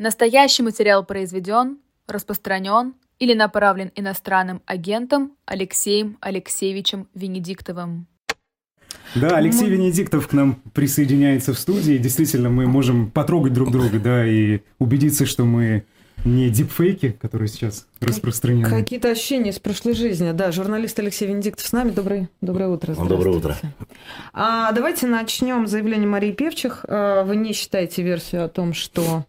Настоящий материал произведен, распространен или направлен иностранным агентом Алексеем Алексеевичем Венедиктовым. Да, Алексей мы... Венедиктов к нам присоединяется в студии. Действительно, мы можем потрогать друг друга, да, и убедиться, что мы не дипфейки, которые сейчас распространены. Какие-то ощущения из прошлой жизни. Да, журналист Алексей Венедиктов с нами. Добрый, доброе утро. Доброе утро. А, давайте начнем с заявления Марии Певчих. А, вы не считаете версию о том, что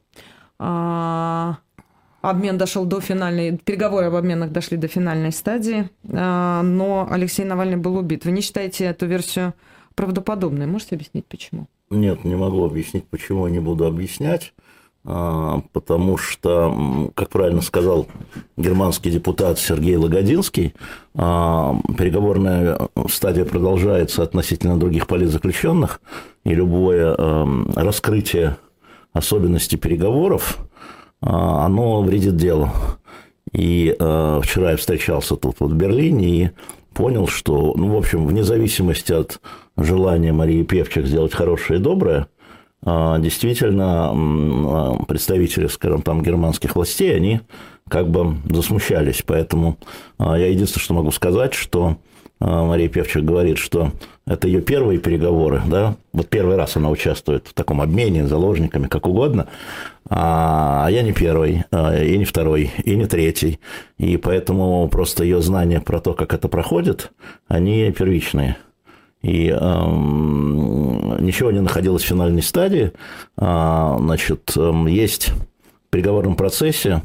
обмен дошел до финальной, переговоры об обменах дошли до финальной стадии, а, но Алексей Навальный был убит. Вы не считаете эту версию правдоподобной? Можете объяснить, почему? Нет, не могу объяснить, почему, не буду объяснять. А, потому что, как правильно сказал германский депутат Сергей Лагодинский, переговорная стадия продолжается относительно других политзаключенных, и любое раскрытие особенности переговоров, а, оно вредит делу. И э, вчера я встречался тут вот в Берлине и понял, что, ну, в общем, вне зависимости от желания Марии Певчих сделать хорошее и доброе, э, действительно представители, скажем, там германских властей, они как бы засмущались. Поэтому я единственное, что могу сказать, что а, Мария Певчих говорит, что это ее первые переговоры, да, вот первый раз она участвует в таком обмене заложниками, как угодно, а я не первый, а, и не второй, и не третий, и поэтому просто ее знания про то, как это проходит, они первичные. И э, ничего не находилось в финальной стадии. А, значит, есть в переговорном процессе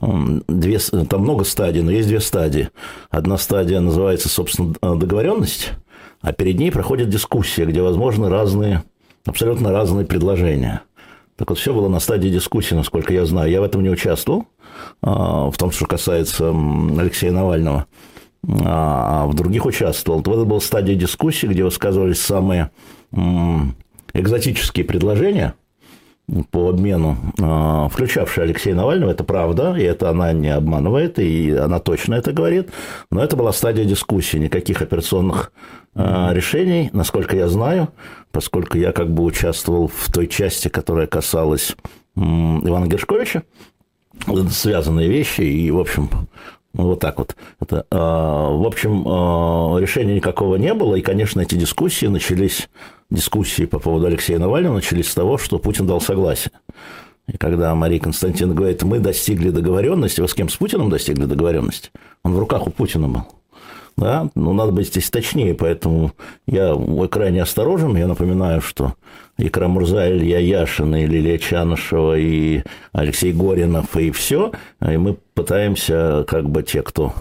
две, там много стадий, но есть две стадии. Одна стадия называется, собственно, договоренность, а перед ней проходит дискуссия, где возможны разные, абсолютно разные предложения. Так вот, все было на стадии дискуссии, насколько я знаю. Я в этом не участвовал, а, в том, что касается Алексея Навального, а в других участвовал. Вот это была стадия дискуссии, где высказывались самые экзотические предложения – по обмену, а, включавший Алексея Навального, это правда, и это она не обманывает, и она точно это говорит, но это была стадия дискуссии, никаких операционных а, решений, насколько я знаю, поскольку я как бы участвовал в той части, которая касалась Ивана Гершковича, связанные вещи, и, в общем, вот так вот. Это, а, в общем, решения никакого не было, и, конечно, эти дискуссии начались дискуссии по поводу Алексея Навального начались с того, что Путин дал согласие. И когда Мария Константиновна говорит, мы достигли договоренности, вы с кем, с Путиным достигли договоренности? Он в руках у Путина был. Да? Ну, надо быть здесь точнее, поэтому я крайне осторожен. Я напоминаю, что и Крамурза, Илья Яшин, и Лилия Чанышева, и Алексей Горинов, и все. И мы пытаемся, как бы те, кто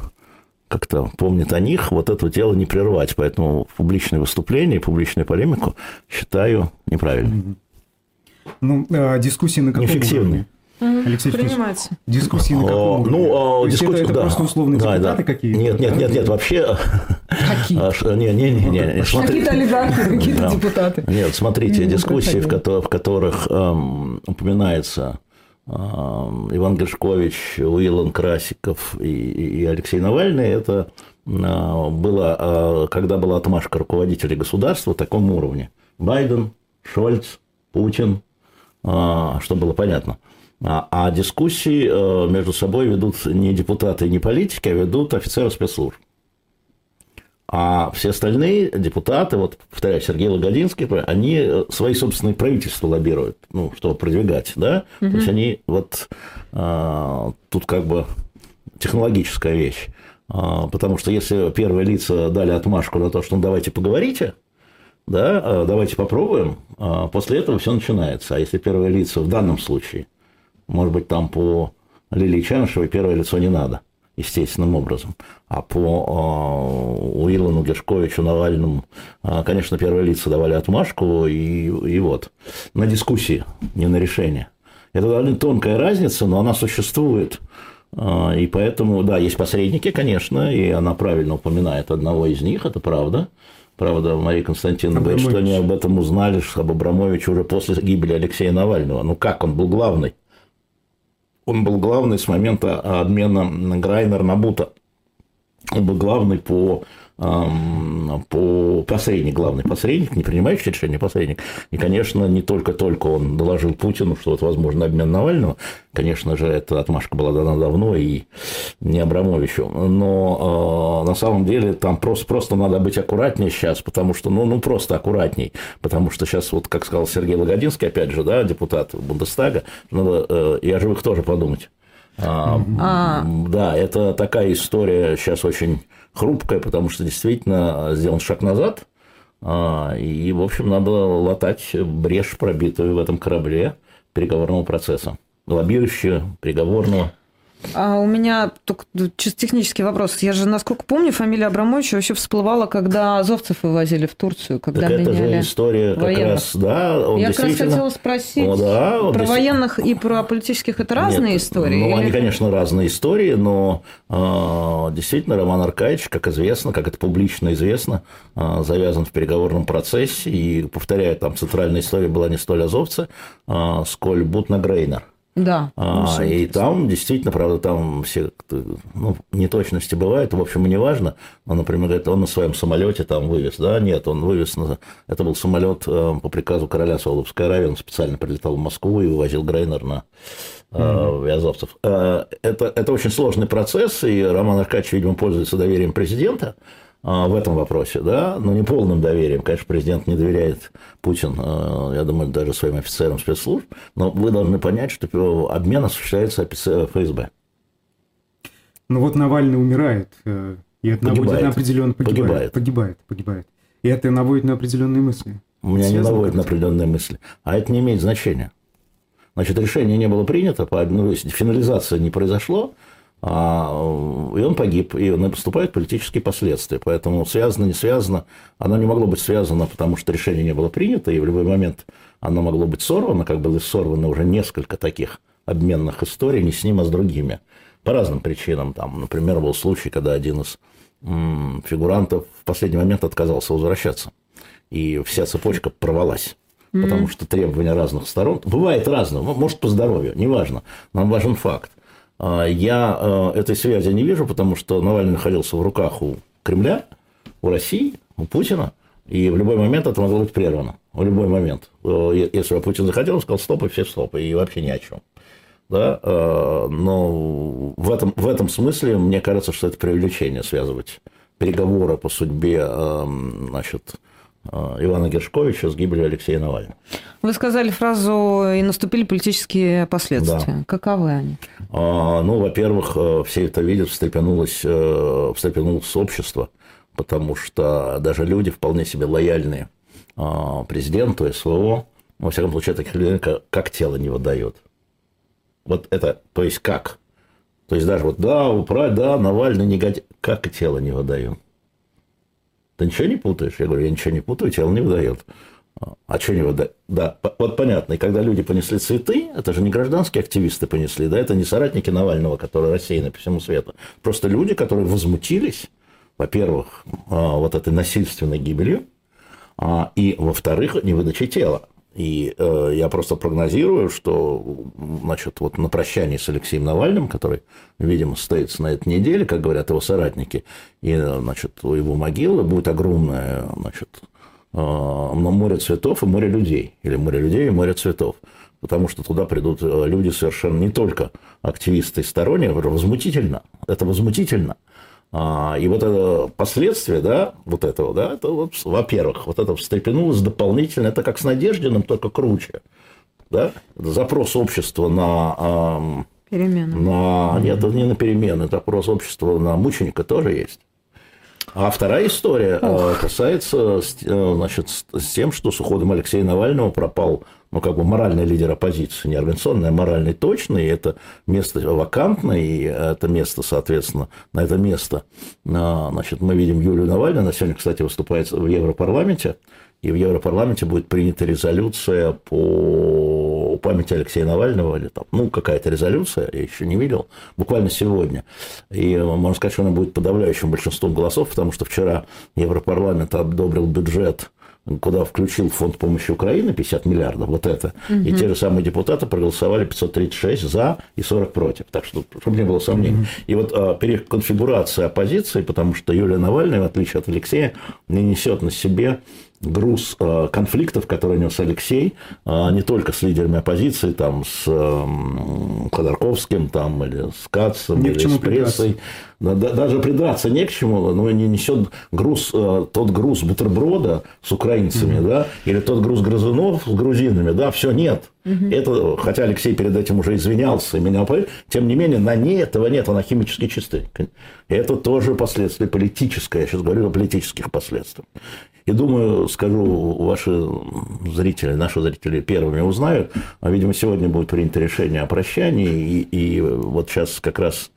как-то помнит о них, вот это дело не прервать. Поэтому публичное выступление, публичную полемику считаю неправильным. Ну, а дискуссии на каком Алексей Принимается. Дискуссии на каком уровне? Ну, а, дискуссии, это, это да. просто условные да, депутаты да. какие-то? Нет, нет, нет, нет, вообще... Какие? А, не, не, не, не, смотри... Какие-то олигархи, какие-то да. депутаты. Нет, смотрите, дискуссии, в, ко- в которых эм, упоминается Иван Гершкович, Уилан Красиков и, и Алексей Навальный, это а, было, а, когда была отмашка руководителей государства в таком уровне. Байден, Шольц, Путин, что было понятно. А дискуссии между собой ведут не депутаты и не политики, а ведут офицеры спецслужб. А все остальные депутаты, вот, повторяю, Сергей Лагодинский, они э, свои собственные правительства лоббируют, ну, чтобы продвигать, да? Угу. То есть они вот а, тут как бы технологическая вещь. А, потому что если первые лица дали отмашку на то, что ну, давайте поговорите, да, а, давайте попробуем, а после этого все начинается. А если первые лица в данном случае, может быть, там по Лилии Чанышевой первое лицо не надо, естественным образом. А по э, Уиллану, Гершковичу, Навальному, э, конечно, первые лица давали отмашку, и, и вот. На дискуссии, не на решение. Это довольно тонкая разница, но она существует. Э, и поэтому, да, есть посредники, конечно, и она правильно упоминает одного из них, это правда. Правда, Мария Константиновна говорит, что они об этом узнали, об Абрамовиче уже после гибели Алексея Навального. Ну как, он был главный он был главный с момента обмена Грайнер на Бута. Он был главный по по посредник, главный посредник, не принимающий решение посредник. И, конечно, не только-только он доложил Путину, что вот возможно обмен Навального. Конечно же, эта отмашка была дана давно и не Абрамовичу. Но э, на самом деле там просто, просто надо быть аккуратнее сейчас, потому что, ну, ну, просто аккуратней. Потому что сейчас, вот как сказал Сергей Логодинский, опять же, да, депутат Бундестага, надо э, и о живых тоже подумать. А, а. Да, это такая история сейчас очень хрупкая, потому что действительно сделан шаг назад, а, и, в общем, надо латать брешь, пробитую в этом корабле переговорного процесса, лоббирующего, переговорного. А у меня только чисто технический вопрос. Я же, насколько помню, фамилия Абрамовича вообще всплывала, когда азовцев вывозили в Турцию, когда так это же история как военных. раз, да. Он Я как раз хотела спросить, О, да, про действительно... военных и про политических это разные Нет, истории? Ну, или... они, конечно, разные истории, но э, действительно Роман Аркадьевич, как известно, как это публично известно, э, завязан в переговорном процессе, и, повторяю, там центральная история была не столь азовцы, э, сколь Бутна Грейнер. Да. А, и там действительно, правда, там все ну, неточности бывают, в общем, не важно. Но, например, говорит, он на своем самолете там вывез, да, нет, он вывез, на... это был самолет э, по приказу короля Саудовской Аравии, он специально прилетал в Москву и вывозил Грейнер на mm-hmm. Вязовцев. Э, это, это очень сложный процесс, и Роман Аркадьевич, видимо, пользуется доверием президента, в этом вопросе, да, но не полным доверием. Конечно, президент не доверяет Путин, а, я думаю, даже своим офицерам спецслужб, но вы должны понять, что обмен осуществляется ФСБ. Ну вот Навальный умирает, э, и это погибает. наводит на определенные... Погибает, погибает. Погибает, погибает. И это наводит на определенные мысли. У меня не наводит на определенные мысли. А это не имеет значения. Значит, решение не было принято, ну, финализация не произошло, а, и он погиб, и наступают политические последствия. Поэтому связано, не связано, оно не могло быть связано, потому что решение не было принято, и в любой момент оно могло быть сорвано, как было сорвано уже несколько таких обменных историй, не с ним, а с другими. По разным причинам. Там, например, был случай, когда один из фигурантов в последний момент отказался возвращаться. И вся цепочка порвалась. Потому что требования разных сторон. Бывает разное, может, по здоровью, неважно. Нам важен факт. А, я э, этой связи не вижу, потому что Навальный находился в руках у Кремля, у России, у Путина, и в любой момент это могло быть прервано. В любой момент. Э, если бы Путин захотел, он сказал стоп и все стопы, и вообще ни о чем. Да? Э, но в этом, в этом смысле мне кажется, что это преувеличение связывать переговоры по судьбе значит, Э, Ивана Гершковича с гибелью Алексея Навального. Вы сказали фразу «и наступили политические последствия». Да. Каковы они? А, ну, во-первых, э, все это видят, встрепенулось, э, встрепенулось общество, потому что даже люди вполне себе лояльные президенту, СВО, во всяком случае, таких людей, как, тело не выдает. Вот это, то есть как? То есть даже вот, да, управь, да, Навальный негатив, как и тело не выдаю. Ты ничего не путаешь? Я говорю, я ничего не путаю, тело не выдает. А что не выдает? Да, вот понятно. И когда люди понесли цветы, это же не гражданские активисты понесли, да, это не соратники Навального, которые рассеяны по всему свету. Просто люди, которые возмутились, во-первых, а, вот этой насильственной гибелью, а, и, во-вторых, невыдачей тела. И э, я просто прогнозирую, что значит, вот на прощании с Алексеем Навальным, который, видимо, состоится на этой неделе, как говорят его соратники, и значит, у его могилы будет огромное значит, э, море цветов и море людей. Или море людей и море цветов. Потому что туда придут э, люди совершенно не только активисты и сторонние, возмутительно. Это возмутительно. А, и вот это последствие, да, вот этого, да, это вот, во-первых, вот это встрепенулось дополнительно, это как с Надеждиным, только круче, да, запрос общества на... Перемены. На... Нет, это не на перемены, это запрос общества на мученика тоже есть. А вторая история э, Ох. касается э, значит, с тем, что с уходом Алексея Навального пропал ну, как бы моральный лидер оппозиции, не организационный, а моральный точный, и это место вакантное, и это место, соответственно, на это место, а, значит, мы видим Юлию Навальную, она сегодня, кстати, выступает в Европарламенте, и в Европарламенте будет принята резолюция по памяти Алексея Навального, или там, ну, какая-то резолюция, я еще не видел, буквально сегодня. И можно сказать, что она будет подавляющим большинством голосов, потому что вчера Европарламент одобрил бюджет куда включил фонд помощи Украины 50 миллиардов, вот это, угу. и те же самые депутаты проголосовали 536 за и 40 против. Так что, чтобы не было сомнений. Угу. И вот а, переконфигурация оппозиции, потому что Юлия Навальная, в отличие от Алексея, не несет на себе груз э, конфликтов, которые нес Алексей, э, не только с лидерами оппозиции, там, с э, Ходорковским, там, или с Кацем, не или с прессой. Да, даже придраться не к чему, но не несет груз, тот груз бутерброда с украинцами, mm-hmm. да, или тот груз грызунов с грузинами, да, все нет. Mm-hmm. Это, хотя Алексей перед этим уже извинялся, меня тем не менее, на ней этого нет, она химически чистая. Это тоже последствия политическое, я сейчас говорю о политических последствиях. И думаю, скажу, ваши зрители, наши зрители первыми узнают. А, видимо, сегодня будет принято решение о прощании. И, и вот сейчас как раз э,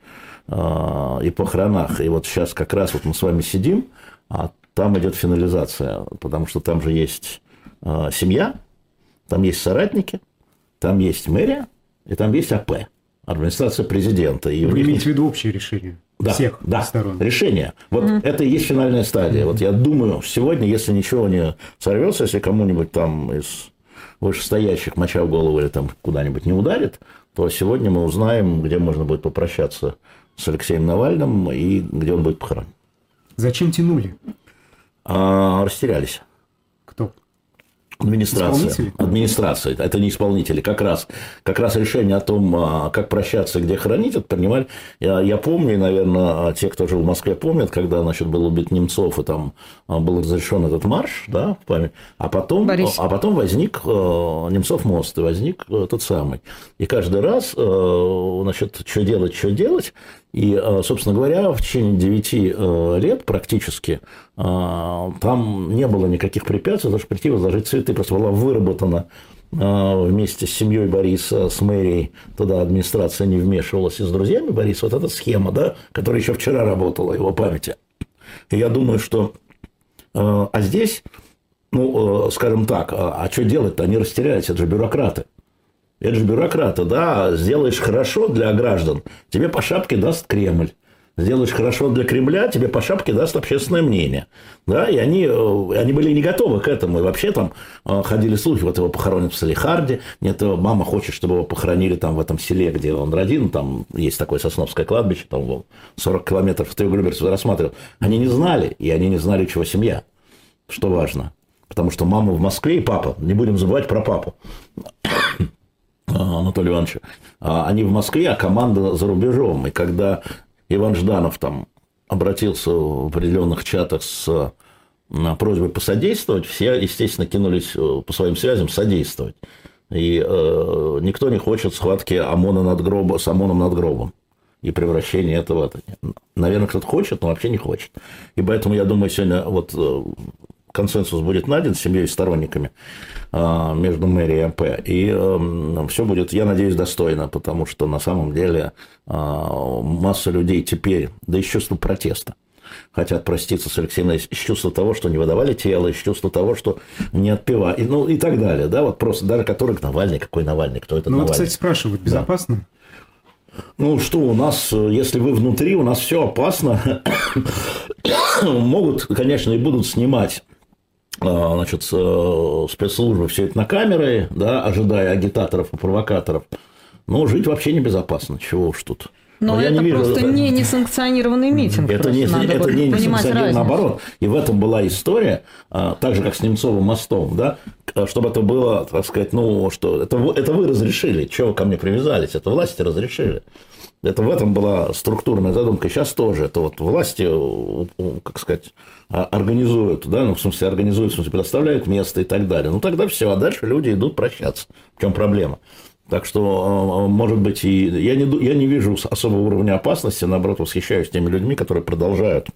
и похоронах. И вот сейчас как раз вот мы с вами сидим, а там идет финализация. Потому что там же есть э, семья, там есть соратники, там есть мэрия, и там есть АП, администрация президента. И Вы имеете в виду общее решение? да, всех да, сторон. решение. Вот mm это и есть финальная стадия. Вот я думаю, сегодня, если ничего не сорвется, если кому-нибудь там из вышестоящих моча в голову или там куда-нибудь не ударит, то сегодня мы узнаем, где можно будет попрощаться с Алексеем Навальным и где он будет похоронен. Зачем тянули? А, растерялись. Кто? Администрация. Администрация. Это не исполнители. Как раз, как раз решение о том, а, как прощаться, где хранить, это принимали. Я, я помню, и, наверное, а, те, кто жил в Москве, помнят, когда значит, был убит Немцов, и там а, был разрешен этот марш, да, в память. А потом, Борис. а потом возник Немцов мост, и возник тот самый. И каждый раз, значит, что делать, что делать, и, э, собственно говоря, в течение 9 э, лет практически э, там не было никаких препятствий, даже прийти возложить цветы, просто была выработана вместе с семьей Бориса, с мэрией, туда администрация не вмешивалась, и с друзьями Бориса, вот эта схема, да, которая еще вчера работала, его памяти. И я думаю, что... А здесь, ну, скажем так, а, а что делать-то? Они растерялись, это же бюрократы. Это же бюрократы, да, сделаешь хорошо для граждан, тебе по шапке даст Кремль. Сделаешь хорошо для Кремля, тебе по шапке даст общественное мнение. Да, и они, э, они были не готовы к этому. И вообще там э, ходили слухи, вот его похоронят в Салихарде. Нет, мама хочет, чтобы его похоронили там в этом селе, где он родин. Там есть такое Сосновское кладбище, там 40 километров в Треугольберце рассматривал. Они не знали, и они не знали, чего семья. Что важно. Потому что мама в Москве и папа. Не будем забывать про папу. Анатолия Ивановича, а они в Москве, а команда за рубежом. И когда Иван Жданов там обратился в определенных чатах с просьбой посодействовать, все, естественно, кинулись э, по своим связям содействовать. И э, никто не хочет схватки ОМОНа над гробом, с ОМОНом над гробом и превращение этого. Наверное, кто-то хочет, но вообще не хочет. И поэтому, я думаю, сегодня вот э, консенсус будет найден с семьей и сторонниками а, между мэрией и АП. И эм, все будет, я надеюсь, достойно, потому что на самом деле а, масса людей теперь, да из чувства протеста, хотят проститься с Алексеем из чувства того, что не выдавали тело, из чувства того, что не отпевали, ну и так далее, да, вот просто даже который Навальный, какой Навальный, кто это ну, Навальный. Ну, кстати, спрашивают, безопасно? Да. Ну что, у нас, если вы внутри, у нас все опасно. Могут, конечно, и будут снимать значит, э, спецслужбы все это на камеры, да, ожидая агитаторов и провокаторов. Но жить вообще небезопасно, чего уж тут. Но, Но это не просто вижу, не несанкционированный митинг. Это не, надо это не несанкционированный, наоборот. И в этом была история, а, так же, как с Немцовым мостом, да, чтобы это было, так сказать, ну, что это, это вы разрешили, чего вы ко мне привязались, это власти разрешили. Это в этом была структурная задумка. Сейчас тоже это вот власти, как сказать, а, организуют, да, ну, в смысле, организуют, в смысле, предоставляют место и так далее. Ну, тогда все, а дальше люди идут прощаться. В чем проблема? Так что, а, может быть, и я не, я не вижу особого уровня опасности, наоборот, восхищаюсь теми людьми, которые продолжают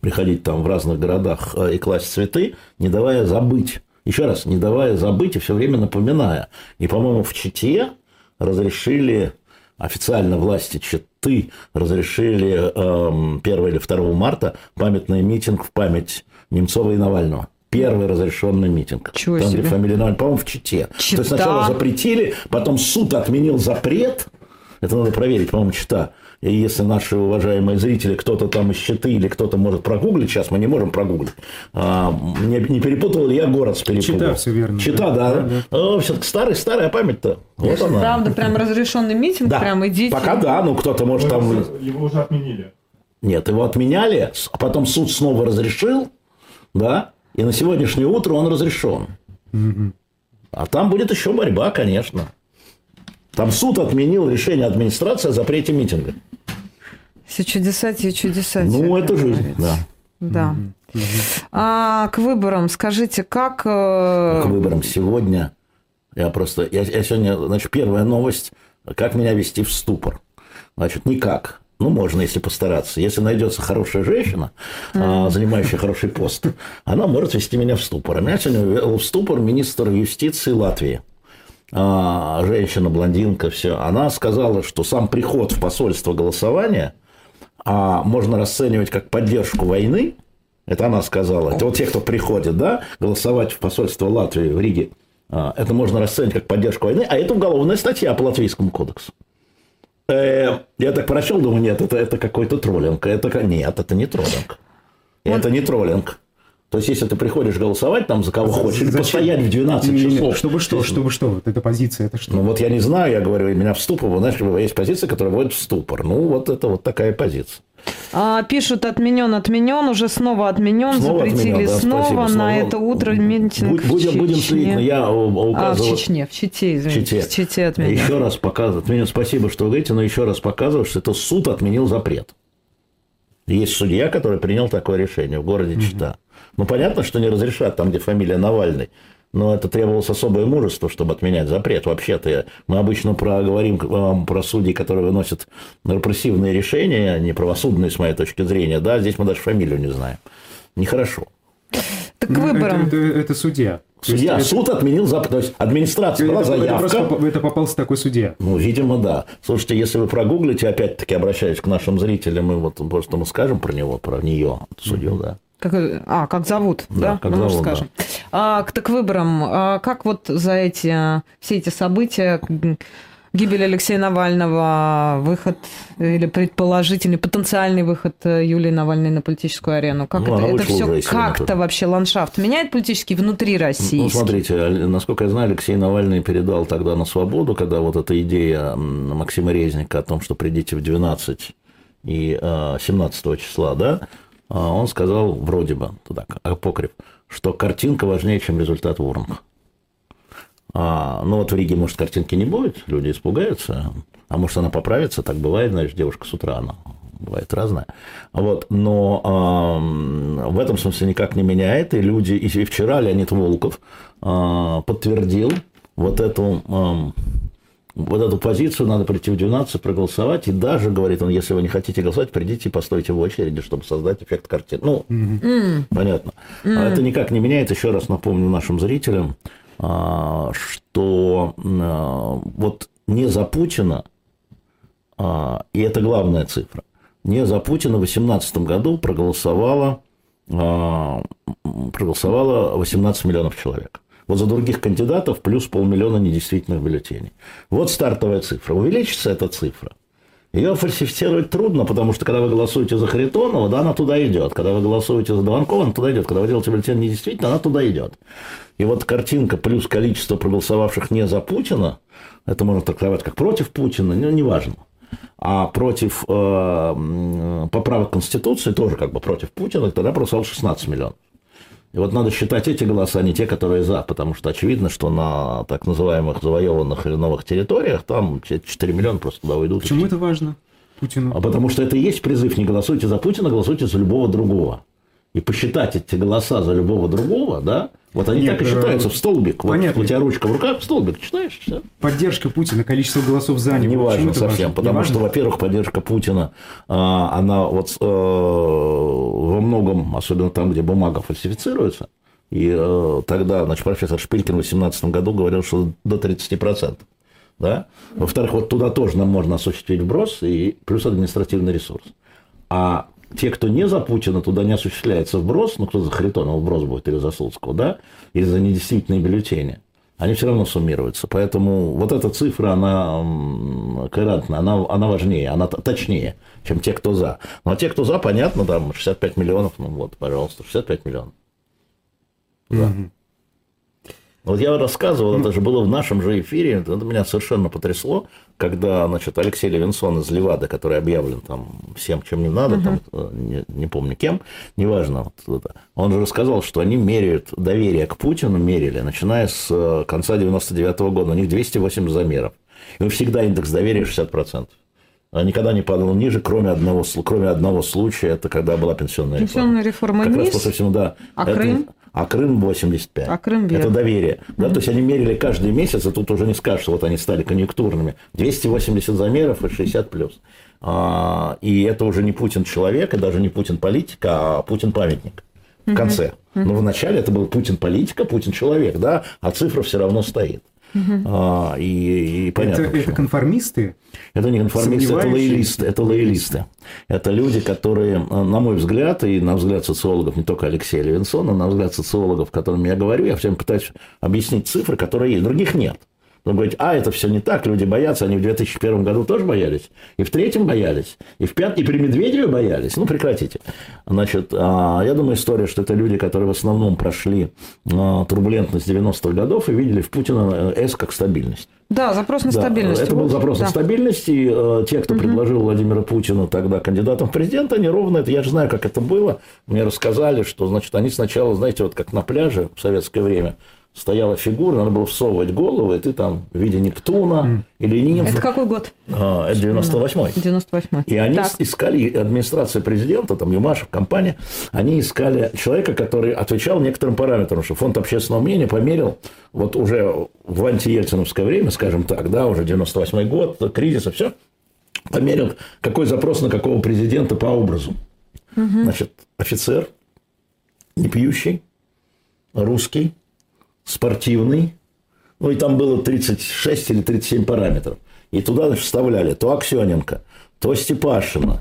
приходить там в разных городах и класть цветы, не давая забыть. Еще раз, не давая забыть и все время напоминая. И, по-моему, в Чите разрешили официально власти Читы разрешили э, 1 или 2 марта памятный митинг в память Немцова и Навального. Первый разрешенный митинг. Чего там, себе? где фамилия Навального, по-моему, в Чите. Чита. То есть сначала запретили, потом суд отменил запрет, Это надо проверить, по-моему, чита. И если наши уважаемые зрители, кто-то там из Читы или кто-то может прогуглить, сейчас мы не можем прогуглить. А, не, не перепутал ли я город с перепугом? Чита, все верно. Чита, да. да, да. О, все-таки старый, старая память-то. Вот она. Правда, прям разрешенный митинг, Да. прям идите. Пока да, ну кто-то может там... Его уже отменили. Нет, его отменяли, а потом суд снова разрешил, да, и на сегодняшнее утро он разрешен. А там будет еще борьба, конечно. Там суд отменил решение администрации о запрете митинга. Все чудеса, те чудеса. Ну, это жизнь, да. Да. А к выборам скажите, как... э, К выборам сегодня я просто... Я, я сегодня... Значит, первая новость. Как меня вести в ступор? Значит, никак. Ну, можно, если постараться. Если найдется хорошая женщина, а, занимающая хороший пост, она может вести меня в ступор. А меня сегодня ввел в ступор министр юстиции Латвии. А, женщина, блондинка, все. Она сказала, что сам приход в посольство голосования а, можно расценивать как поддержку войны. Это она сказала. Это вот те, кто приходит, да, голосовать в посольство Латвии в Риге. а, Это можно расценивать как поддержку войны, а это уголовная статья по Латвийскому кодексу. Э, Я так прочел, думаю, нет, это, это какой-то троллинг. Это, нет, это не троллинг. Это не троллинг. То есть, если ты приходишь голосовать там за кого хочешь, или Зачем? постоять в 12 Не, не, часов. Чтобы что, чтобы что? Вот эта позиция, это что? Ну, вот я не знаю, я говорю, меня в ступор, знаешь, есть позиция, которая вводит в ступор. Ну, вот это вот такая позиция. а, пишут отменен, отменен, уже снова отменен, Снова запретили отменен, да, снова спасибо, на снова. это утро митинг Будь- в Будем, будем следить, но я у- А, в указываю... Чечне, в Чите, В извините. Чите. В Чите отменен. Еще раз показывает. Отменил, спасибо, что вы говорите, но еще раз показываю, что это суд отменил запрет. Есть судья, который принял такое решение в городе Чита. Ну, понятно, что не разрешат там, где фамилия Навальный. Но это требовалось особое мужество, чтобы отменять запрет. Вообще-то мы обычно про, говорим э, про судей, которые выносят репрессивные решения, не правосудные, с моей точки зрения. Да, здесь мы даже фамилию не знаем. Нехорошо. Так к Ну, это- выборам. Это, это судья. То есть Судья, это- суд отменил запрет. То есть администрация была это, это заявка. просто поп- это попался такой судья. Ну, видимо, да. Слушайте, если вы прогуглите, опять-таки обращаюсь к нашим зрителям, и вот просто мы скажем про него, про нее, судью, да. Как, а, как зовут, Да, да? как Ну, зовут, да. скажем. А, к, так выборам. А, как вот за эти, а, все эти события, гибель Алексея Навального, выход или предположительный, потенциальный выход э, Юлии Навальной на политическую арену, как Ну, это, это все как-то вообще ландшафт меняет политический внутри России? Ну, смотрите, насколько я знаю, Алексей Навальный передал тогда на свободу, когда вот эта идея Максима Резника о том, что придите в 12 и э, 17 числа, да, а он сказал, вроде бы, туда, апокриф, что картинка важнее, чем результат в урнах. А, ну вот в Риге, может, картинки не будет, люди испугаются, а может, она поправится, так бывает, знаешь, девушка с утра, она бывает разная. Вот, но ам, в этом смысле никак не меняет, и люди, и вчера Леонид Волков а, подтвердил вот эту, ам, вот эту позицию, надо прийти в 12, проголосовать, и даже, говорит он, если вы не хотите голосовать, придите и постойте в очереди, чтобы создать эффект картины. Ну, Понятно. А это никак не меняет. Еще раз напомню нашим зрителям, а, что а, вот не за Путина, и это главная цифра, не за Путина в 2018 году проголосовало, а, проголосовало 18 миллионов человек. Вот за других кандидатов плюс полмиллиона недействительных бюллетеней. Вот стартовая цифра. Увеличится эта цифра. Ее фальсифицировать трудно, потому что когда вы голосуете за Харитонова, да, она туда идет. Когда вы голосуете за Дованкова, она туда идет. Когда вы делаете бюллетень недействительно, она туда идет. И вот картинка плюс количество проголосовавших не за Путина, это можно трактовать как против Путина, ну, неважно. А против э, поправок Конституции, тоже как бы против Путина, тогда проголосовало 16 миллионов. И вот надо считать эти голоса, а не те, которые за, потому что очевидно, что на так называемых завоеванных или новых территориях там 4 миллиона просто туда уйдут. Почему это важно Путину? А потому что это и есть призыв не голосуйте за Путина, голосуйте за любого другого. И посчитать эти голоса за любого другого, да, вот они Нет, так и э, считаются в столбик. Вот понятно. у тебя ручка в руках, в столбик читаешь, все. Поддержка Путина, количество голосов за него. Не важно совсем, важно? потому Не что, важно? во-первых, поддержка Путина, а, она вот э, во многом, особенно там, где бумага фальсифицируется, и э, тогда, значит, профессор Шпилькин в 2018 году говорил, что до 30%. Да? Во-вторых, вот туда тоже нам можно осуществить вброс и плюс административный ресурс. А те, кто не за Путина, туда не осуществляется вброс, ну, кто за Харитонова вброс будет или за Слуцкого, да, или за недействительные бюллетени, они все равно суммируются. Поэтому вот эта цифра, она корректна, она, она важнее, она точнее, чем те, кто за. Но те, кто за, понятно, там 65 миллионов, ну вот, пожалуйста, 65 миллионов. Да. Угу. Вот я рассказывал, это же было в нашем же эфире, это меня совершенно потрясло, когда, значит, Алексей Левинсон из Левада, который объявлен там всем, чем не надо, угу. там, э, не, не помню кем, неважно, вот, он же рассказал, что они меряют доверие к Путину, мерили, начиная с э, конца 99 -го года, у них 280 замеров. И всегда индекс доверия 60%. А никогда не падал ниже, кроме одного, кроме одного случая, это когда была пенсионная реформа. Пенсионная реформа как низ, раз после всего, да. А это, Крым? А Крым 85. А Крым вверх. Это доверие. Да, mm-hmm. То есть они мерили каждый месяц, а тут уже не скажешь, что вот они стали конъюнктурными. 280 замеров и 60 плюс. А, и это уже не Путин человек, и даже не Путин политика, а Путин памятник в конце. Mm-hmm. Но вначале это был Путин политика, Путин человек, да, а цифра все равно стоит. Угу. А, и, и понятно. Это, это конформисты? Это не конформисты, это лоялисты. Это лоялисты. Это люди, которые, на мой взгляд, и на взгляд социологов, не только Алексея Левинсона, на взгляд социологов, с которыми я говорю, я всем пытаюсь объяснить цифры, которые есть. Других нет. Он говорит, а, это все не так, люди боятся, они в 2001 году тоже боялись, и в третьем боялись, и в пятом, и при Медведеве боялись. Ну, прекратите. Значит, а, я думаю, история, что это люди, которые в основном прошли а, турбулентность 90-х годов и видели в Путина э, С как стабильность. Да, запрос на да, стабильность. Это был запрос да. на стабильность, и э, те, кто угу. предложил Владимира Путина тогда кандидатом в президента, они ровно это, я же знаю, как это было, мне рассказали, что, значит, они сначала, знаете, вот как на пляже в советское время, стояла фигура, надо было всовывать голову, и ты там в виде Нептуна mm. или нимфа. Это какой год? А, это 98-й. 98 И они так. искали, администрация президента, там Юмашев, компания, они искали человека, который отвечал некоторым параметрам, что фонд общественного мнения померил вот уже в антиельциновское время, скажем так, да, уже 98 год, кризис и все, померил, какой запрос на какого президента по образу. Угу. Значит, офицер, не пьющий, русский, спортивный, ну и там было 36 или 37 параметров. И туда, значит, вставляли то Аксененко, то Степашина,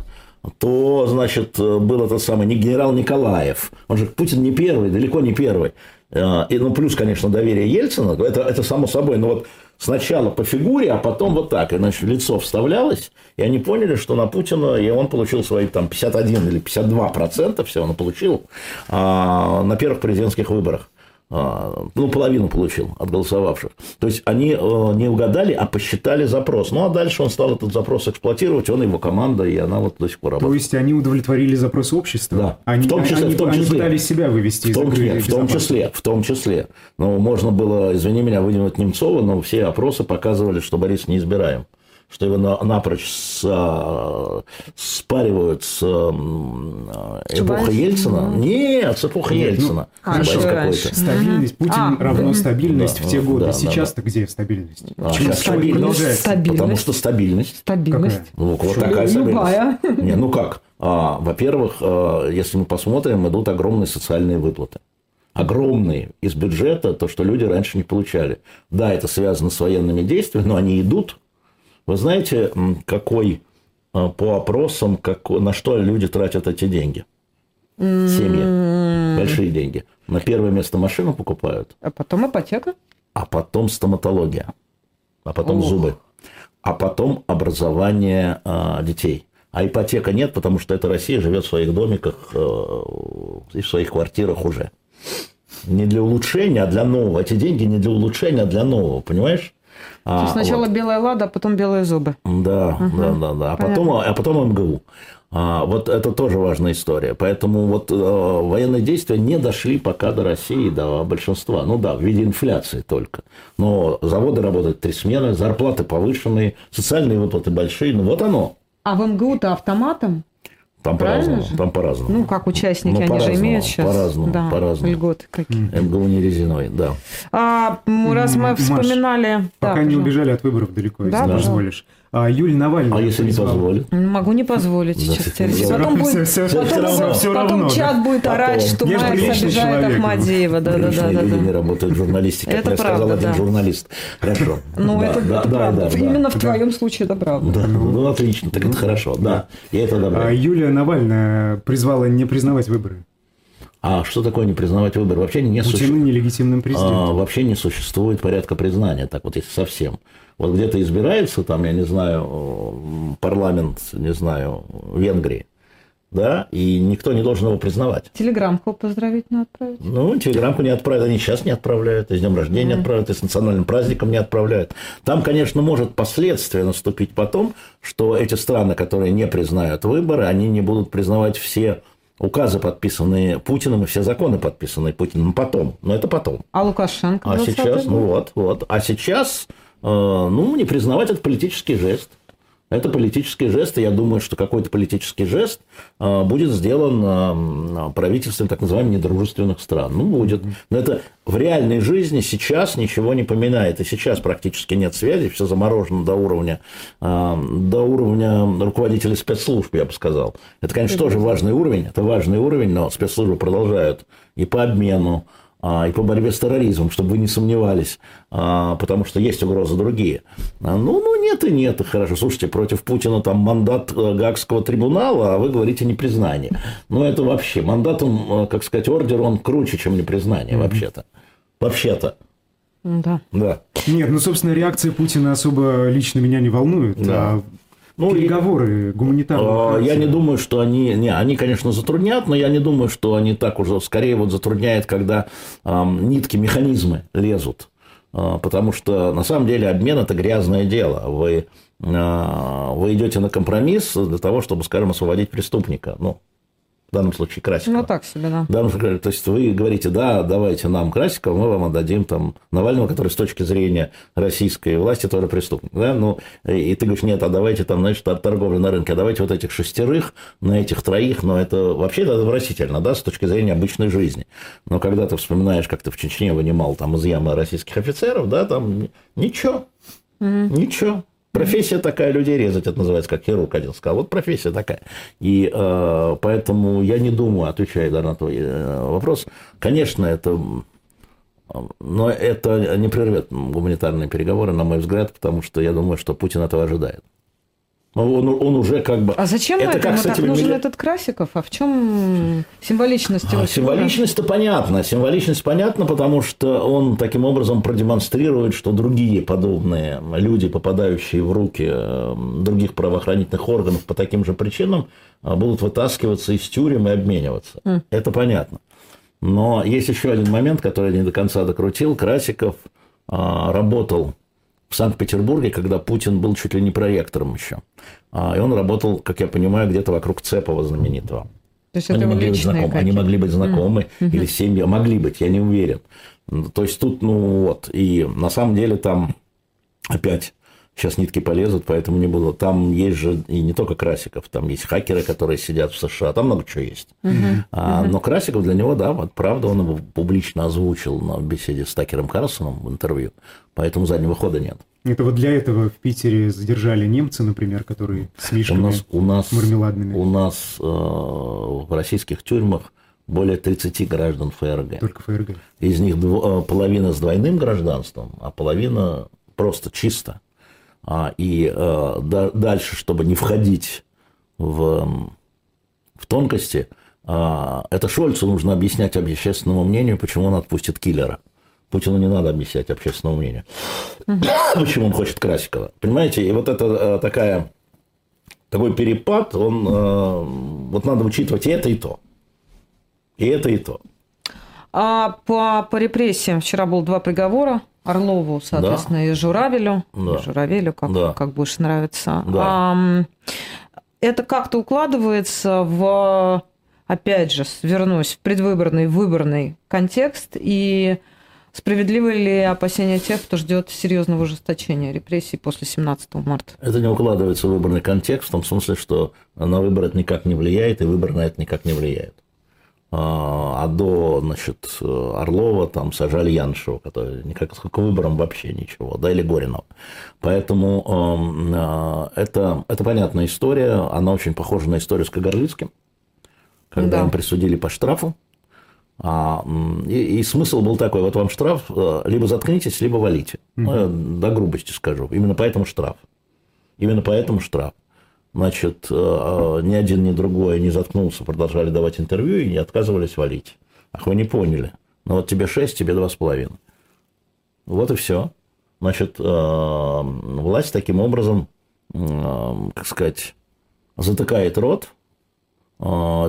то, значит, был этот самый не генерал Николаев. Он же Путин не первый, далеко не первый. А, и, ну, плюс, конечно, доверие Ельцина, это, это само собой. Но вот сначала по фигуре, а потом вот так. И, значит, лицо вставлялось, и они поняли, что на Путина, и он получил свои там 51 или 52 процента, все он получил а, на первых президентских выборах. А, ну, половину получил от голосовавших. То есть, они э, не угадали, а посчитали запрос. Ну, а дальше он стал этот запрос эксплуатировать, он его команда, и она вот до сих пор работает. То есть, они удовлетворили запрос общества? Да. Они, в том числе. Они, в том числе. они пытались себя вывести в том, нет, в том числе, в том числе. Ну, можно было, извини меня, выдвинуть Немцова, но все опросы показывали, что Борис неизбираем что его напрочь с, а, спаривают с а, эпохой Ельцина. Нет, с эпохой Нет, Ельцина. Ну, а, Стабильность. Путин а, равно стабильность да, в те годы. Да, Сейчас-то да, где стабильность? А, сейчас стабильность, стабильность. Потому что стабильность. Стабильность. Какая? Ну, вот такая Любая. стабильность. Не, ну как? А, во-первых, а, если мы посмотрим, идут огромные социальные выплаты огромные из бюджета, то, что люди раньше не получали. Да, это связано с военными действиями, но они идут, вы знаете, какой а, по опросам, как, на что люди тратят эти деньги? Семьи. Большие деньги. На первое место машину покупают. А потом ипотека. А потом стоматология. А потом Ох. зубы. А потом образование а, детей. А ипотека нет, потому что эта Россия живет в своих домиках э, и в своих квартирах уже. Не для улучшения, а для нового. Эти деньги не для улучшения, а для нового, понимаешь? А, сначала вот. белая лада, а потом белые зубы. Да, угу. да, да, да. А потом, а потом МГУ. А, вот это тоже важная история. Поэтому вот э, военные действия не дошли пока до России, до большинства. Ну да, в виде инфляции только. Но заводы работают три смены, зарплаты повышенные, социальные выплаты большие. Ну вот оно. А в МГУ-то автоматом? Там по-разному. Там по-разному. Ну, как участники, ну, они же имеют сейчас по-разному, да, по-разному. льготы какие. МГУ не резиной, да. А, раз мы вспоминали... Маш, да, пока пожалуйста. не убежали от выборов далеко, если да, позволишь. А Юль Навальный... А если не позволит? Могу не позволить, да, честно Потом, будет, все, все, потом, равно, все потом равно, чат да. будет орать, что Майерс обижает Ахмадеева. Да, да, да, да, люди не работают в журналистике, это правда, сказал один журналист. Хорошо. Ну, это правда. Именно в твоем случае это правда. Ну, отлично, так это хорошо, да. Я это одобряю. А Юлия Навальная призвала не признавать выборы. А что такое не признавать выборы? Вообще не, суще- нелегитимным президентом. а, вообще не существует порядка признания, так вот если совсем. Вот где-то избирается, там, я не знаю, м, парламент, не знаю, Венгрии, да, и никто не должен его признавать. Телеграммку поздравительно отправить. Ну, телеграммку не отправят, они сейчас не отправляют, и с днем рождения не отправляют, и с национальным праздником не отправляют. Там, конечно, может последствия наступить потом, что эти страны, которые не признают выборы, они не будут признавать все указы, подписанные Путиным, и все законы, подписанные Путиным потом. Но это потом. А Лукашенко? А 20-й сейчас, ну вот, вот. А сейчас, э, ну, не признавать это политический жест. Это политический жест, и я думаю, что какой-то политический жест э, будет сделан э, правительством так называемых недружественных стран. Ну, будет. Но это в реальной жизни сейчас ничего не поменяет. И сейчас практически нет связи, все заморожено до уровня, до уровня руководителей спецслужб, я бы сказал. Это, конечно, тоже важный уровень. Это важный уровень, но спецслужбы продолжают и по обмену, а, и по борьбе с терроризмом, чтобы вы не сомневались, а, потому что есть угрозы другие. А, Ну, ну нет и нет, и хорошо. Слушайте, против Путина там мандат э, Гаагского трибунала, а вы говорите непризнание. Ну, это вообще, мандат, он, э, как сказать, ордер, он круче, чем непризнание, вообще-то. Вообще-то, Да. да. Нет, ну, собственно, реакция Путина особо лично меня не волнует. Да. А Ну, и- переговоры гуманитарного А, Я не думаю, что они... Не, они, конечно, затруднят, но я не думаю, что они так уже... Скорее вот затрудняет, когда ам, нитки, механизмы лезут. А, потому что, на самом деле, обмен – это грязное дело. Вы, а, вы идете на компромисс для того, чтобы, скажем, освободить преступника. Ну, в данном случае Красикова. Ну, так себе, да. В данном случае, то есть вы говорите, да, давайте нам Красикова, мы вам отдадим там Навального, который с точки зрения российской власти тоже преступник. Да? Ну, и ты говоришь, нет, а давайте там, значит, от торговли на рынке, а давайте вот этих шестерых на этих троих, но это вообще это отвратительно, да, с точки зрения обычной жизни. Но когда ты вспоминаешь, как ты в Чечне вынимал там из ямы российских офицеров, да, там ничего, ничего. Профессия такая, людей резать, это называется, как хирург один сказал. Вот профессия такая. И э, поэтому я не думаю, отвечая да, на твой э, вопрос, конечно, это... Но это не прервет гуманитарные переговоры, на мой взгляд, потому что я думаю, что Путин этого ожидает. Ну, Он, он уже как бы... А зачем Это как с так этими нужен этот Красиков? А в чем символичность его А? Символичность-то понятна. Символичность понятна, потому что он таким образом продемонстрирует, что другие подобные люди, попадающие в руки э, других правоохранительных органов по таким же причинам, э, будут вытаскиваться из тюрем и обмениваться. Это понятно. Но есть еще один момент, который я не до конца докрутил. Красиков а, работал в Санкт-Петербурге, когда Путин был чуть ли не проректором еще. А, И он работал, как я понимаю, где-то вокруг Цепова знаменитого. То есть Они это могли, быть знакомы, они могли быть знакомы или семьи, могли быть, я не уверен. То есть тут, ну вот, и на самом деле там опять сейчас нитки полезут, поэтому не буду. Там есть же и не только Красиков, там есть хакеры, которые сидят в США, там много чего есть. А, но Красиков для него, да, вот правда, он его публично озвучил на беседе с Такером Карлсоном в интервью, поэтому заднего хода нет. Это вот для этого в Питере задержали немцы, например, которые с У мишками нас, у нас, мармеладными. у нас э, в российских тюрьмах более 30 граждан ФРГ. Только ФРГ. Из них дво- э, половина с двойным гражданством, а половина просто чисто. А, и э, да- дальше, чтобы не входить в, в тонкости, а, это Шольцу нужно объяснять общественному мнению, почему он отпустит киллера. Путину не надо объяснять общественному мнению, почему он хочет Красикова. Понимаете, и вот это э, такая, такой перепад, он, э, вот надо учитывать и это, и то. И это, и то. А по, по репрессиям вчера было два приговора. Орлову, соответственно, и Журавелю. Да. И Журавелю, как, Да. как больше нравится. Да. Это как-то укладывается в, опять же, вернусь в предвыборный, выборный контекст. И справедливы ли опасения тех, кто ждет серьезного ужесточения репрессий после 17 марта? Это не укладывается в выборный контекст, в том смысле, что на выбор это никак не влияет, и выбор на это никак не влияет. А а до, значит, Орлова там сажали Яншева, который никак с выбором вообще ничего, да, или Горинова. Поэтому эм, э, это, это понятная история, она очень похожа на историю с Кагарлицким, когда Да. им присудили по штрафу. А, и, и смысл был такой, вот вам штраф, э, либо заткнитесь, либо валите. Ну, я до грубости скажу. Именно поэтому штраф. Именно поэтому штраф. Значит, э, э, ни один, ни другой не заткнулся, продолжали давать интервью и не отказывались валить. Ах, вы не поняли. Ну вот тебе 6, тебе 2,5. Вот и все. Значит, э, власть таким образом, как сказать, затыкает рот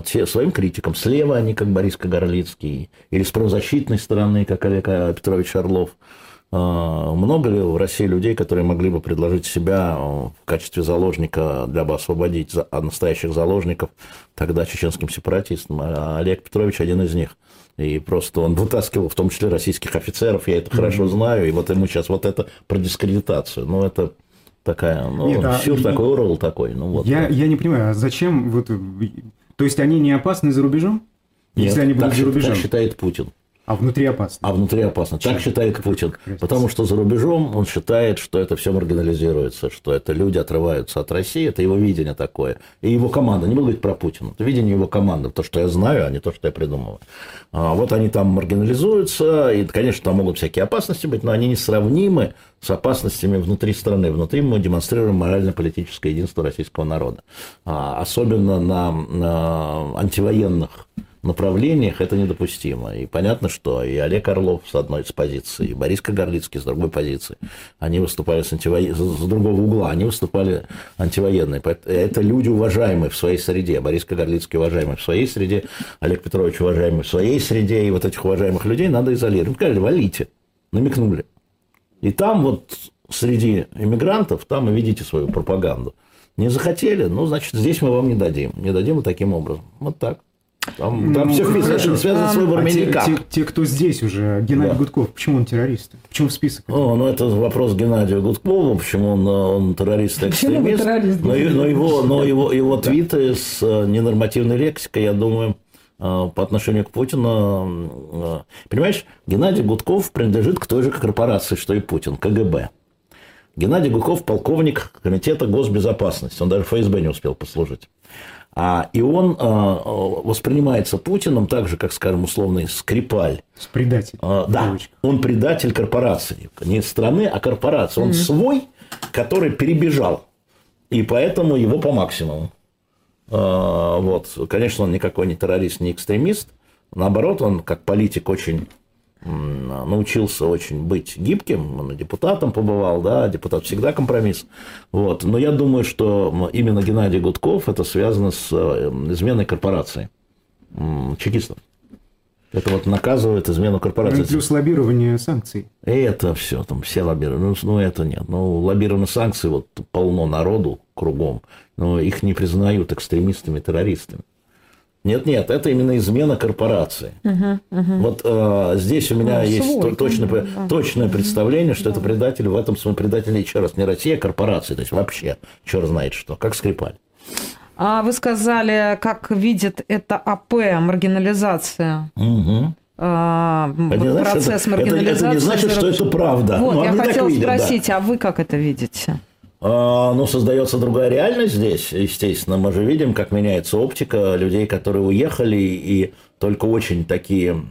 те, своим критикам. Слева они, как Борис Кагарлицкий, или с правозащитной стороны, как Олег Петрович Орлов. Много ли в России людей, которые могли бы предложить себя в качестве заложника, для бы освободить настоящих заложников тогда чеченским сепаратистам? А Олег Петрович один из них – и просто он вытаскивал в том числе российских офицеров, я это mm-hmm. хорошо знаю, и вот ему сейчас вот это про дискредитацию. Ну, это такая, ну, Нет, а, сюр такой, Орел такой. Ну, вот, я, я не понимаю, а зачем вот... То есть они не опасны за рубежом? Нет, если они будут так, за рубежом? так считает Путин. А внутри опасно. А внутри опасно. Так считает Путин. Потому что за рубежом он считает, что это все маргинализируется, что это люди отрываются от России, это его видение такое. И его команда, не буду говорить про Путина, это видение его команды, то, что я знаю, а не то, что я придумываю. А вот они там маргинализуются, и, конечно, там могут всякие опасности быть, но они несравнимы с опасностями внутри страны. Внутри мы демонстрируем морально-политическое единство российского народа. А, особенно на, на антивоенных направлениях это недопустимо. И понятно, что и Олег Орлов с одной из позиций, и Борис Кагарлицкий с другой позиции, они выступали с, антиво... с другого угла, они выступали антивоенные. Это люди уважаемые в своей среде. Борис Кагарлицкий уважаемый в своей среде, Олег Петрович уважаемый в своей среде, и вот этих уважаемых людей надо изолировать. Сказали, валите, намекнули. И там вот среди иммигрантов, там и видите свою пропаганду. Не захотели, ну, значит, здесь мы вам не дадим. Не дадим и таким образом. Вот так. Там, там ну, все хорошо. связано с выборами а никак. Те, те, те, кто здесь уже, Геннадий да. Гудков, почему он террорист? Почему в список? О, ну это вопрос Геннадию Гудкову, почему он, он террорист экстремист. Террорист, но, но, его, но его, его твиты с э, ненормативной лексикой, я думаю, э, по отношению к Путину. Э, понимаешь, Геннадий Гудков принадлежит к той же корпорации, что и Путин, КГБ. Геннадий Гудков – полковник Комитета госбезопасности. Он даже ФСБ не успел послужить. А, и он а, воспринимается Путиным так же, как, скажем, условный Скрипаль. С предатель. А, да, он предатель корпорации. Не страны, а корпорации. Он mm-hmm. свой, который перебежал. И поэтому его по максимуму. А, вот. Конечно, он никакой не террорист, не экстремист. Наоборот, он как политик очень научился очень быть гибким, он депутатом побывал, да, депутат всегда компромисс. Вот. Но я думаю, что именно Геннадий Гудков это связано с э, изменой корпорации чекистов. Это вот наказывает измену корпорации. Ну, плюс лоббирование санкций. И это все, там все лоббируют. Ну, ну, это нет. Ну, лоббирование санкций, вот полно народу кругом, но их не признают экстремистами, террористами. Нет, нет, это именно измена корпорации. Угу, угу. Вот э, здесь у меня ну, есть свой, точное, да. точное представление, что да. это предатель, в этом смысле предатель еще раз не Россия, а корпорация, то есть вообще черт знает что, как Скрипаль. А вы сказали, как видит это АП, маргинализация. Угу. А, это процесс маргинализации. Это, это не значит, что это правда. Вот, ну, я хотела спросить, да. а вы как это видите? А, ну, создается другая реальность здесь, естественно. Мы же видим, как меняется оптика людей, которые уехали, и только очень такие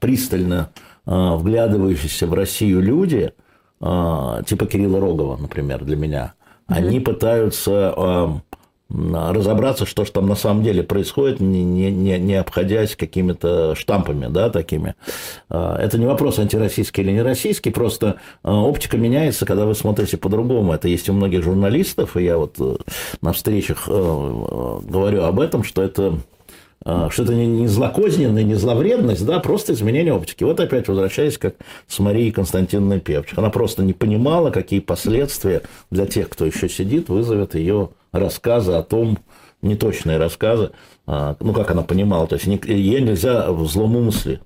пристально а, вглядывающиеся в Россию люди, а, типа Кирилла Рогова, например, для меня, mm-hmm. они пытаются разобраться, что же там на самом деле происходит, не, не, не обходясь какими-то штампами, да, такими. А, это не вопрос антироссийский или не российский, просто а, оптика меняется, когда вы смотрите по-другому. Это есть у многих журналистов, и я вот э, на встречах э, э, говорю об этом, что это что это не злокозненная, не зловредность, да, просто изменение оптики. Вот опять возвращаясь как с Марией Константиновной Певчих. Она просто не понимала, какие последствия для тех, кто еще сидит, вызовет ее рассказы о том, неточные рассказы, а, ну, как она понимала, то есть ей нельзя в злом умысле,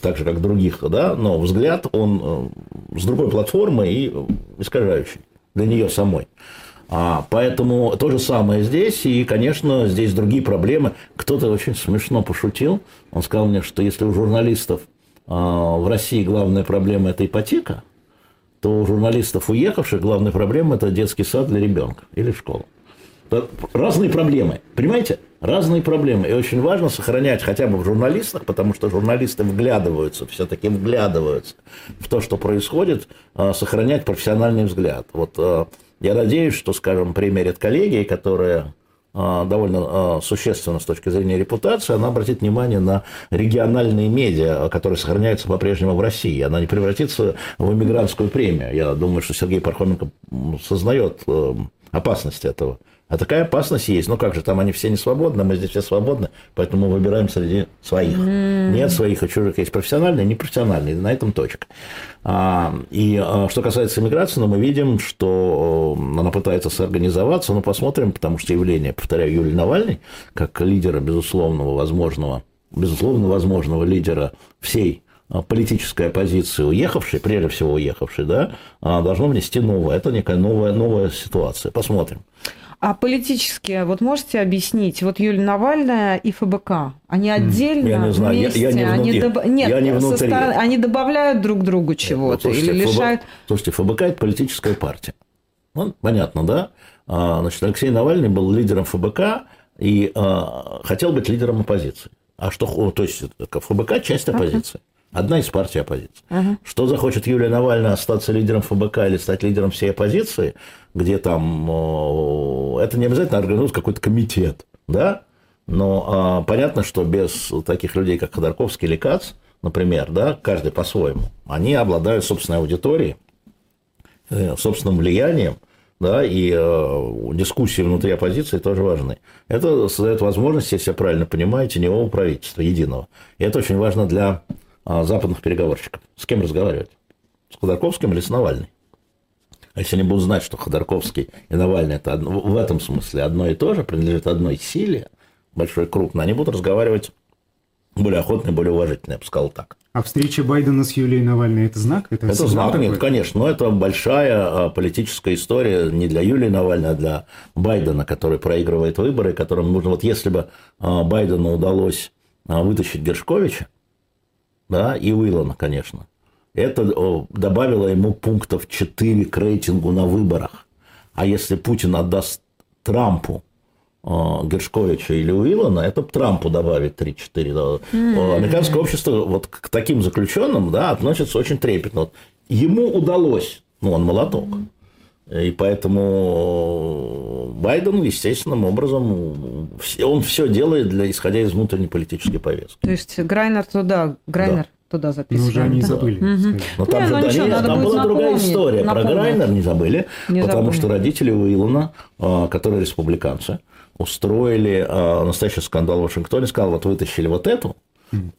так же, как других, да, но взгляд, он э, с другой платформы и искажающий для нее самой. А, поэтому то же самое здесь, и, конечно, здесь другие проблемы. Кто-то очень смешно пошутил, он сказал мне, что если у журналистов а, в России главная проблема – это ипотека, то у журналистов, уехавших, главная проблема – это детский сад для ребенка или школа. Разные проблемы, понимаете? Разные проблемы. И очень важно сохранять хотя бы в журналистах, потому что журналисты вглядываются, все-таки вглядываются в то, что происходит, а, сохранять профессиональный взгляд. Вот а, я надеюсь, что, скажем, примерят коллеги, которые а, довольно а, существенно с точки зрения репутации, она обратит внимание на региональные медиа, которые сохраняются по-прежнему в России. Она не превратится в иммигрантскую премию. Я думаю, что Сергей Пархоменко сознает опасность этого. А такая опасность есть. Ну как же, там они все не свободны, мы здесь все свободны, поэтому мы выбираем среди своих. Mm. Нет своих и чужих. Есть профессиональные, непрофессиональные. На этом точка. А, и а, что касается иммиграции, ну, мы видим, что э, она пытается соорганизоваться. Ну, посмотрим, потому что явление, повторяю, Юлии Навальной, как лидера безусловного возможного, безусловно возможного лидера всей а, политической оппозиции, уехавшей, прежде всего уехавшей, да, а, должно внести новое. Это некая новая, новая ситуация. Посмотрим. А политически, вот можете объяснить, вот Юлия Навальная и ФБК, они отдельно я не знаю, вместе, я, я не они, внутри, доб... Нет, я не внутри. Стороны, они добавляют друг другу чего-то или ФБ... лишают... Слушайте, ФБК – это политическая партия. Ну, понятно, да? А, значит, Алексей Навальный был лидером ФБК и а, хотел быть лидером оппозиции. А что, то есть ФБК – часть оппозиции. Одна из партий оппозиции. Uh-huh. Что захочет Юлия Навальная остаться лидером ФБК или стать лидером всей оппозиции, где там это не обязательно организовать какой-то комитет, да? Но а, понятно, что без таких людей, как Ходорковский или Кац, например, да, каждый по-своему, они обладают собственной аудиторией, э, собственным влиянием, да, и э, дискуссии внутри оппозиции тоже важны. Это создает возможность, если я правильно понимаю, теневого правительства единого. И это очень важно для а, западных переговорщиков. С кем разговаривать? С Ходорковским или с Навальным? А если они будут знать, что Ходорковский и Навальный это одно, в этом смысле одно и то же, принадлежит одной силе, большой крупной, они будут разговаривать более охотно и более уважительно, я бы сказал так. А встреча Байдена с Юлией Навальной – это знак? Это, это знак, такой? нет, конечно. Но это большая а, политическая история не для Юлии Навальной, а для Байдена, который проигрывает выборы, которым нужно… Вот если бы а, Байдену удалось вытащить Гершковича, да, и Уиллана, конечно. Это добавило ему пунктов 4 к рейтингу на выборах. А если Путин отдаст Трампу Гершковича или Уиллана, это Трампу добавит 3-4. Mm-hmm. Американское общество вот к таким заключенным да, относится очень трепетно. Вот ему удалось, ну, он молоток. И поэтому Байден естественным образом, он все делает, для, исходя из внутренней политической повестки. То есть Грайнер туда, Грайнер да. Туда записывает. Ну, уже они забыли. Угу. Но там, не, же, ну, ничего, нет, там была другая история. Напомнить. Про Грайнер не забыли, не потому что родители Уиллана, а, которые республиканцы, устроили а, настоящий скандал в Вашингтоне, сказал, вот вытащили вот эту,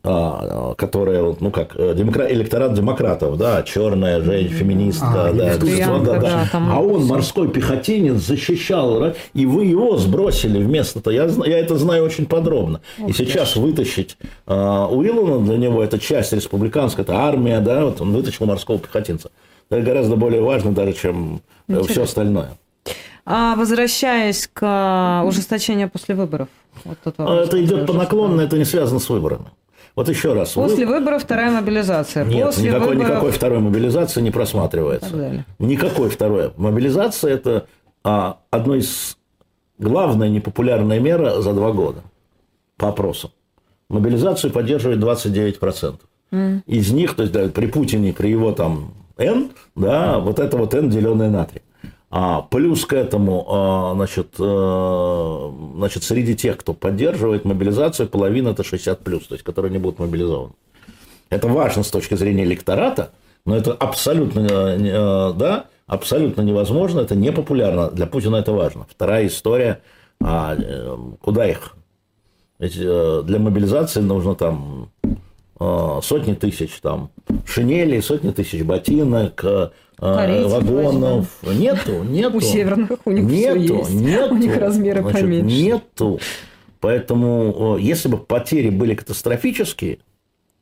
а, которая, ну как, э, демокра... электорат демократов, да, черная женщина, феминистка, а, да, да, да, да. а он, морской пехотинец, защищал, и вы его сбросили вместо того. Я, я это знаю очень подробно. Ух и сейчас вытащить а, Уиллана для него, это часть республиканская, это армия, да, вот он вытащил морского пехотинца. Это гораздо более важно даже, чем э, Интересно. все остальное. А возвращаясь к а, ужесточению после выборов. Вот это идет по наклонной, это не связано с выборами. Вот еще раз. После вы... выборов вторая мобилизация. Нет, После никакой, выборов... никакой второй мобилизации не просматривается. Никакой второй. Мобилизация – это а, одно из главная непопулярная мера за два года по опросам. Мобилизацию поддерживает 29%. Mm. Из них, то есть да, при Путине, при его там N, да, вот это вот N, деленное на 3. А плюс к этому, а, значит, э, значит, среди тех, кто поддерживает мобилизацию, половина это 60 плюс, то есть которые не будут мобилизованы. Это важно с точки зрения электората, но это абсолютно, э, э, да, абсолютно невозможно, это не популярно. Для Путина это важно. Вторая история, а куда их? Ведь для мобилизации нужно там сотни тысяч там шинелей, сотни тысяч ботинок, Корейцев вагонов. Возьмем. Нету, нету. У северных у них нету, все есть. Нету, у них размеры значит, поменьше. Нету. Поэтому, если бы потери были катастрофические,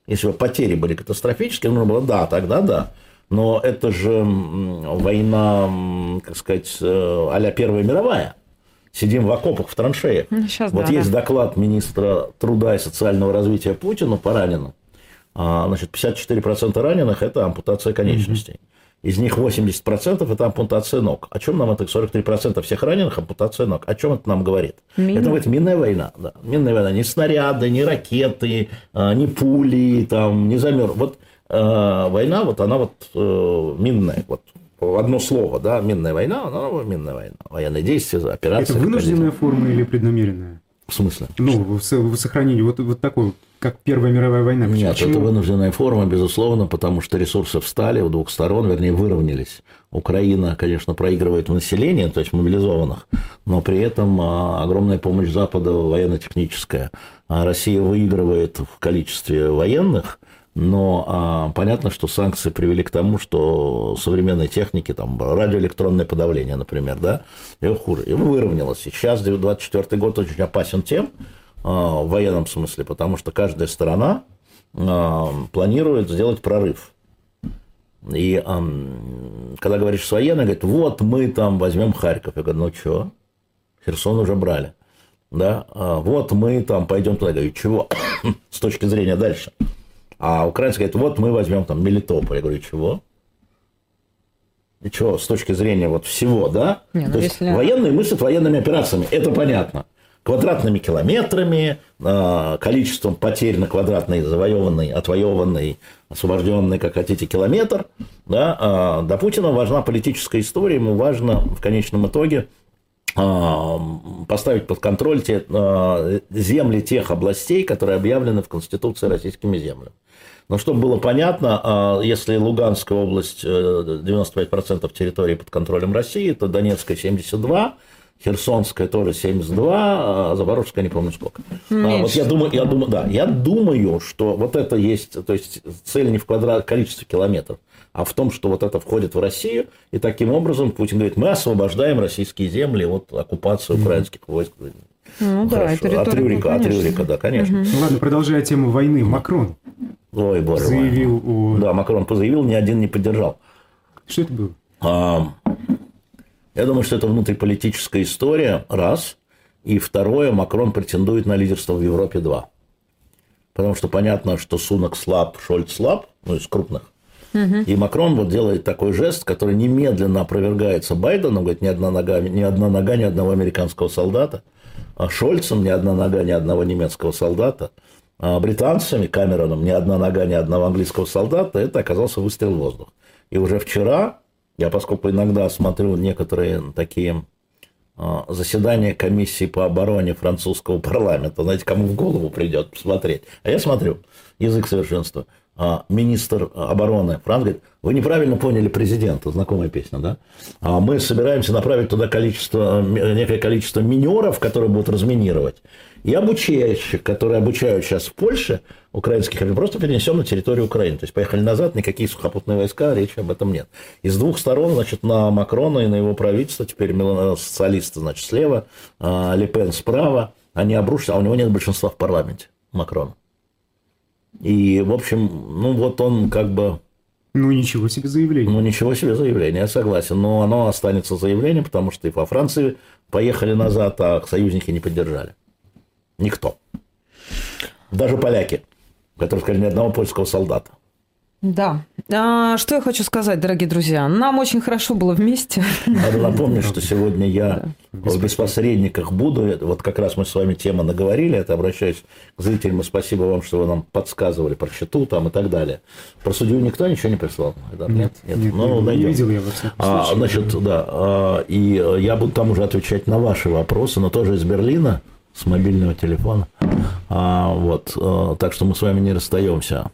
если бы потери были катастрофические, нужно было, да, тогда да. Но это же война, как сказать, а-ля Первая мировая. Сидим в окопах, в траншеях. Ну, сейчас, вот да, есть да. доклад министра труда и социального развития Путина по раненым. А, значит, 54% раненых – это ампутация конечностей. Угу. Из них 80% это ампутация ног. О чем нам это 43% всех раненых ампутация ног? О чем это нам говорит? Мина. Это говорит минная война. Да. Минная война. Не снаряды, не ракеты, а, не пули, там, не замер. Вот э, война, вот она вот э, минная. Вот одно слово, да, минная война, ну, минная война, военные действия, операция. Это вынужденная форма или преднамеренная? В смысле? Ну, сохранении вот, вот такой, как Первая мировая война. Нет, Почему? это вынужденная форма, безусловно, потому что ресурсы встали у двух сторон, вернее, выровнялись. Украина, конечно, проигрывает в населении, то есть мобилизованных, но при этом а, огромная помощь Запада военно-техническая. А Россия выигрывает в количестве военных, но а, понятно, что санкции привели к тому, что современной техники, там, радиоэлектронное подавление, например, да, ее хуже. И выровнялось. Сейчас 24 год очень опасен тем, а, в военном смысле, потому что каждая сторона а, планирует сделать прорыв. И а, когда говоришь с военной, говорит, вот мы там возьмем Харьков. Я говорю, ну что, Херсон уже брали. Да, а, вот мы там пойдем туда. Я говорю, чего? с точки зрения дальше. А украинцы говорят, вот мы возьмем там Мелитополь. Я говорю, чего? И чего, с точки зрения вот всего, да? Не, ну То есть если- военные мыслят военными операциями, это понятно. Квадратными километрами, а, количеством потерь на квадратный завоеванный, отвоеванный, освобожденный, как хотите, километр. Да? А Для Путина важна политическая история, ему важно в конечном итоге а, поставить под контроль те, земли тех областей, которые объявлены в Конституции российскими землями. Но чтобы было понятно, а, если Луганская область э, 95% территории под контролем России, то Донецкая 72%, Херсонская тоже 72, а Запорожская не помню сколько. А, вот я думаю, я думаю, да, я думаю, что вот это есть, то есть цель не в квадрат количестве километров, а в том, что вот это входит в Россию, и таким образом Путин говорит, мы освобождаем российские земли от оккупации украинских войск. Ну да, Хорошо. это риторика, от Рюрика, от конечно. Рюрика, да, конечно. Ну ладно, продолжая тему войны, Макрон Ой, боже мой. заявил о... Да, Макрон позаявил, ни один не поддержал. Что это было? А, Я думаю, что это внутриполитическая история, раз. И второе, Макрон претендует на лидерство в Европе, два. Потому что понятно, что Сунок слаб, Шольц слаб, ну, из крупных. И Макрон вот делает такой жест, который немедленно опровергается Байденом, говорит, ни одна нога, ни одна нога ни одного американского солдата, а Шольцем ни одна нога ни одного немецкого солдата, британцами, Камероном ни одна нога ни одного английского солдата, это оказался выстрел в воздух. И уже вчера, я поскольку иногда смотрю некоторые такие а, заседания комиссии по обороне французского парламента. Знаете, кому в голову придет посмотреть. А я смотрю, язык совершенства. А, Министр обороны Франц говорит, вы неправильно поняли президента, знакомая песня, да? А Мы собираемся направить туда количество, м- некое количество минеров, которые будут разминировать, и обучающих, которые обучают сейчас в Польше, украинских, мы просто перенесем на территорию Украины. То есть поехали назад, никакие сухопутные войска, речи об этом нет. И с двух сторон, значит, на Макрона и на его правительство, теперь мело- социалисты, значит, слева, а, Ле Пен справа, они обрушатся, а у него нет большинства в парламенте, Макрона. И, в общем, ну вот он как бы, Ну, ничего себе заявление. ну ничего себе заявление, я согласен, но оно останется заявлением, потому что и во Франции поехали назад, а союзники не поддержали. Никто. Даже поляки, которые сказали ни одного польского солдата. Да. А, что я хочу сказать, дорогие друзья? Нам очень хорошо было вместе. Надо напомнить, что сегодня я в беспосредниках буду. Вот как раз мы с вами тема наговорили. Это обращаюсь к зрителям. и Спасибо вам, что вы нам подсказывали про счету там и так далее. Про судью никто ничего не прислал? Это Нет, нет, Ну, не найдем. видел я во всяком А, случае. значит, да. а, И э, я буду там уже отвечать на ваши вопросы, но тоже из Берлина, с мобильного телефона. А, Вот. э, Так что мы с вами не расстаемся.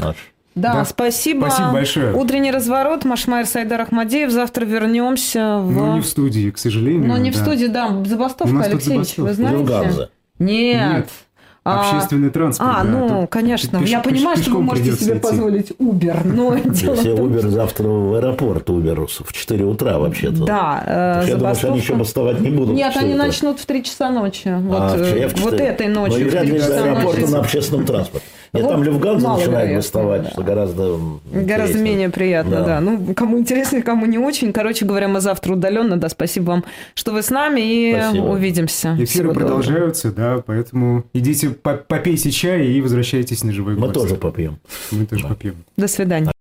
Аж. Да, Да. спасибо. Спасибо большое. Утренний разворот. Машмайер Сайдар Ахмадеев. Завтра вернемся в... Но не в студии, к сожалению. Но не в да. студии, да. Забастовка, Алексеевич, вы знаете? Нет. Нет. А, Общественный транспорт. А, да, ну, тут конечно. пеш- Я пеш- понимаю, что вы можете себе идти. позволить Uber, но дело в том, Uber завтра в аэропорт Uber в 4 утра вообще-то. Да, э, Я думаю, что они еще бастовать не будут. Нет, в они 4 утра. начнут в 3 часа ночи. Вот, А, э, в вот 4. этой Но ночью. в вряд 3 ли из часа аэропорта ночи. на общественном транспорте. Нет, Вот там Люфганза начинает бастовать, да. что гораздо Гораздо интереснее. менее приятно, да. Да. Ну, кому интересно, кому не очень. Короче говоря, мы завтра удаленно. Да, спасибо вам, что вы с нами, и Спасибо. увидимся. Эфиры Всего доброго. продолжаются, да, поэтому идите по- попейте чай и возвращайтесь на живой Мы тоже попьем. Мы тоже попьем. До свидания.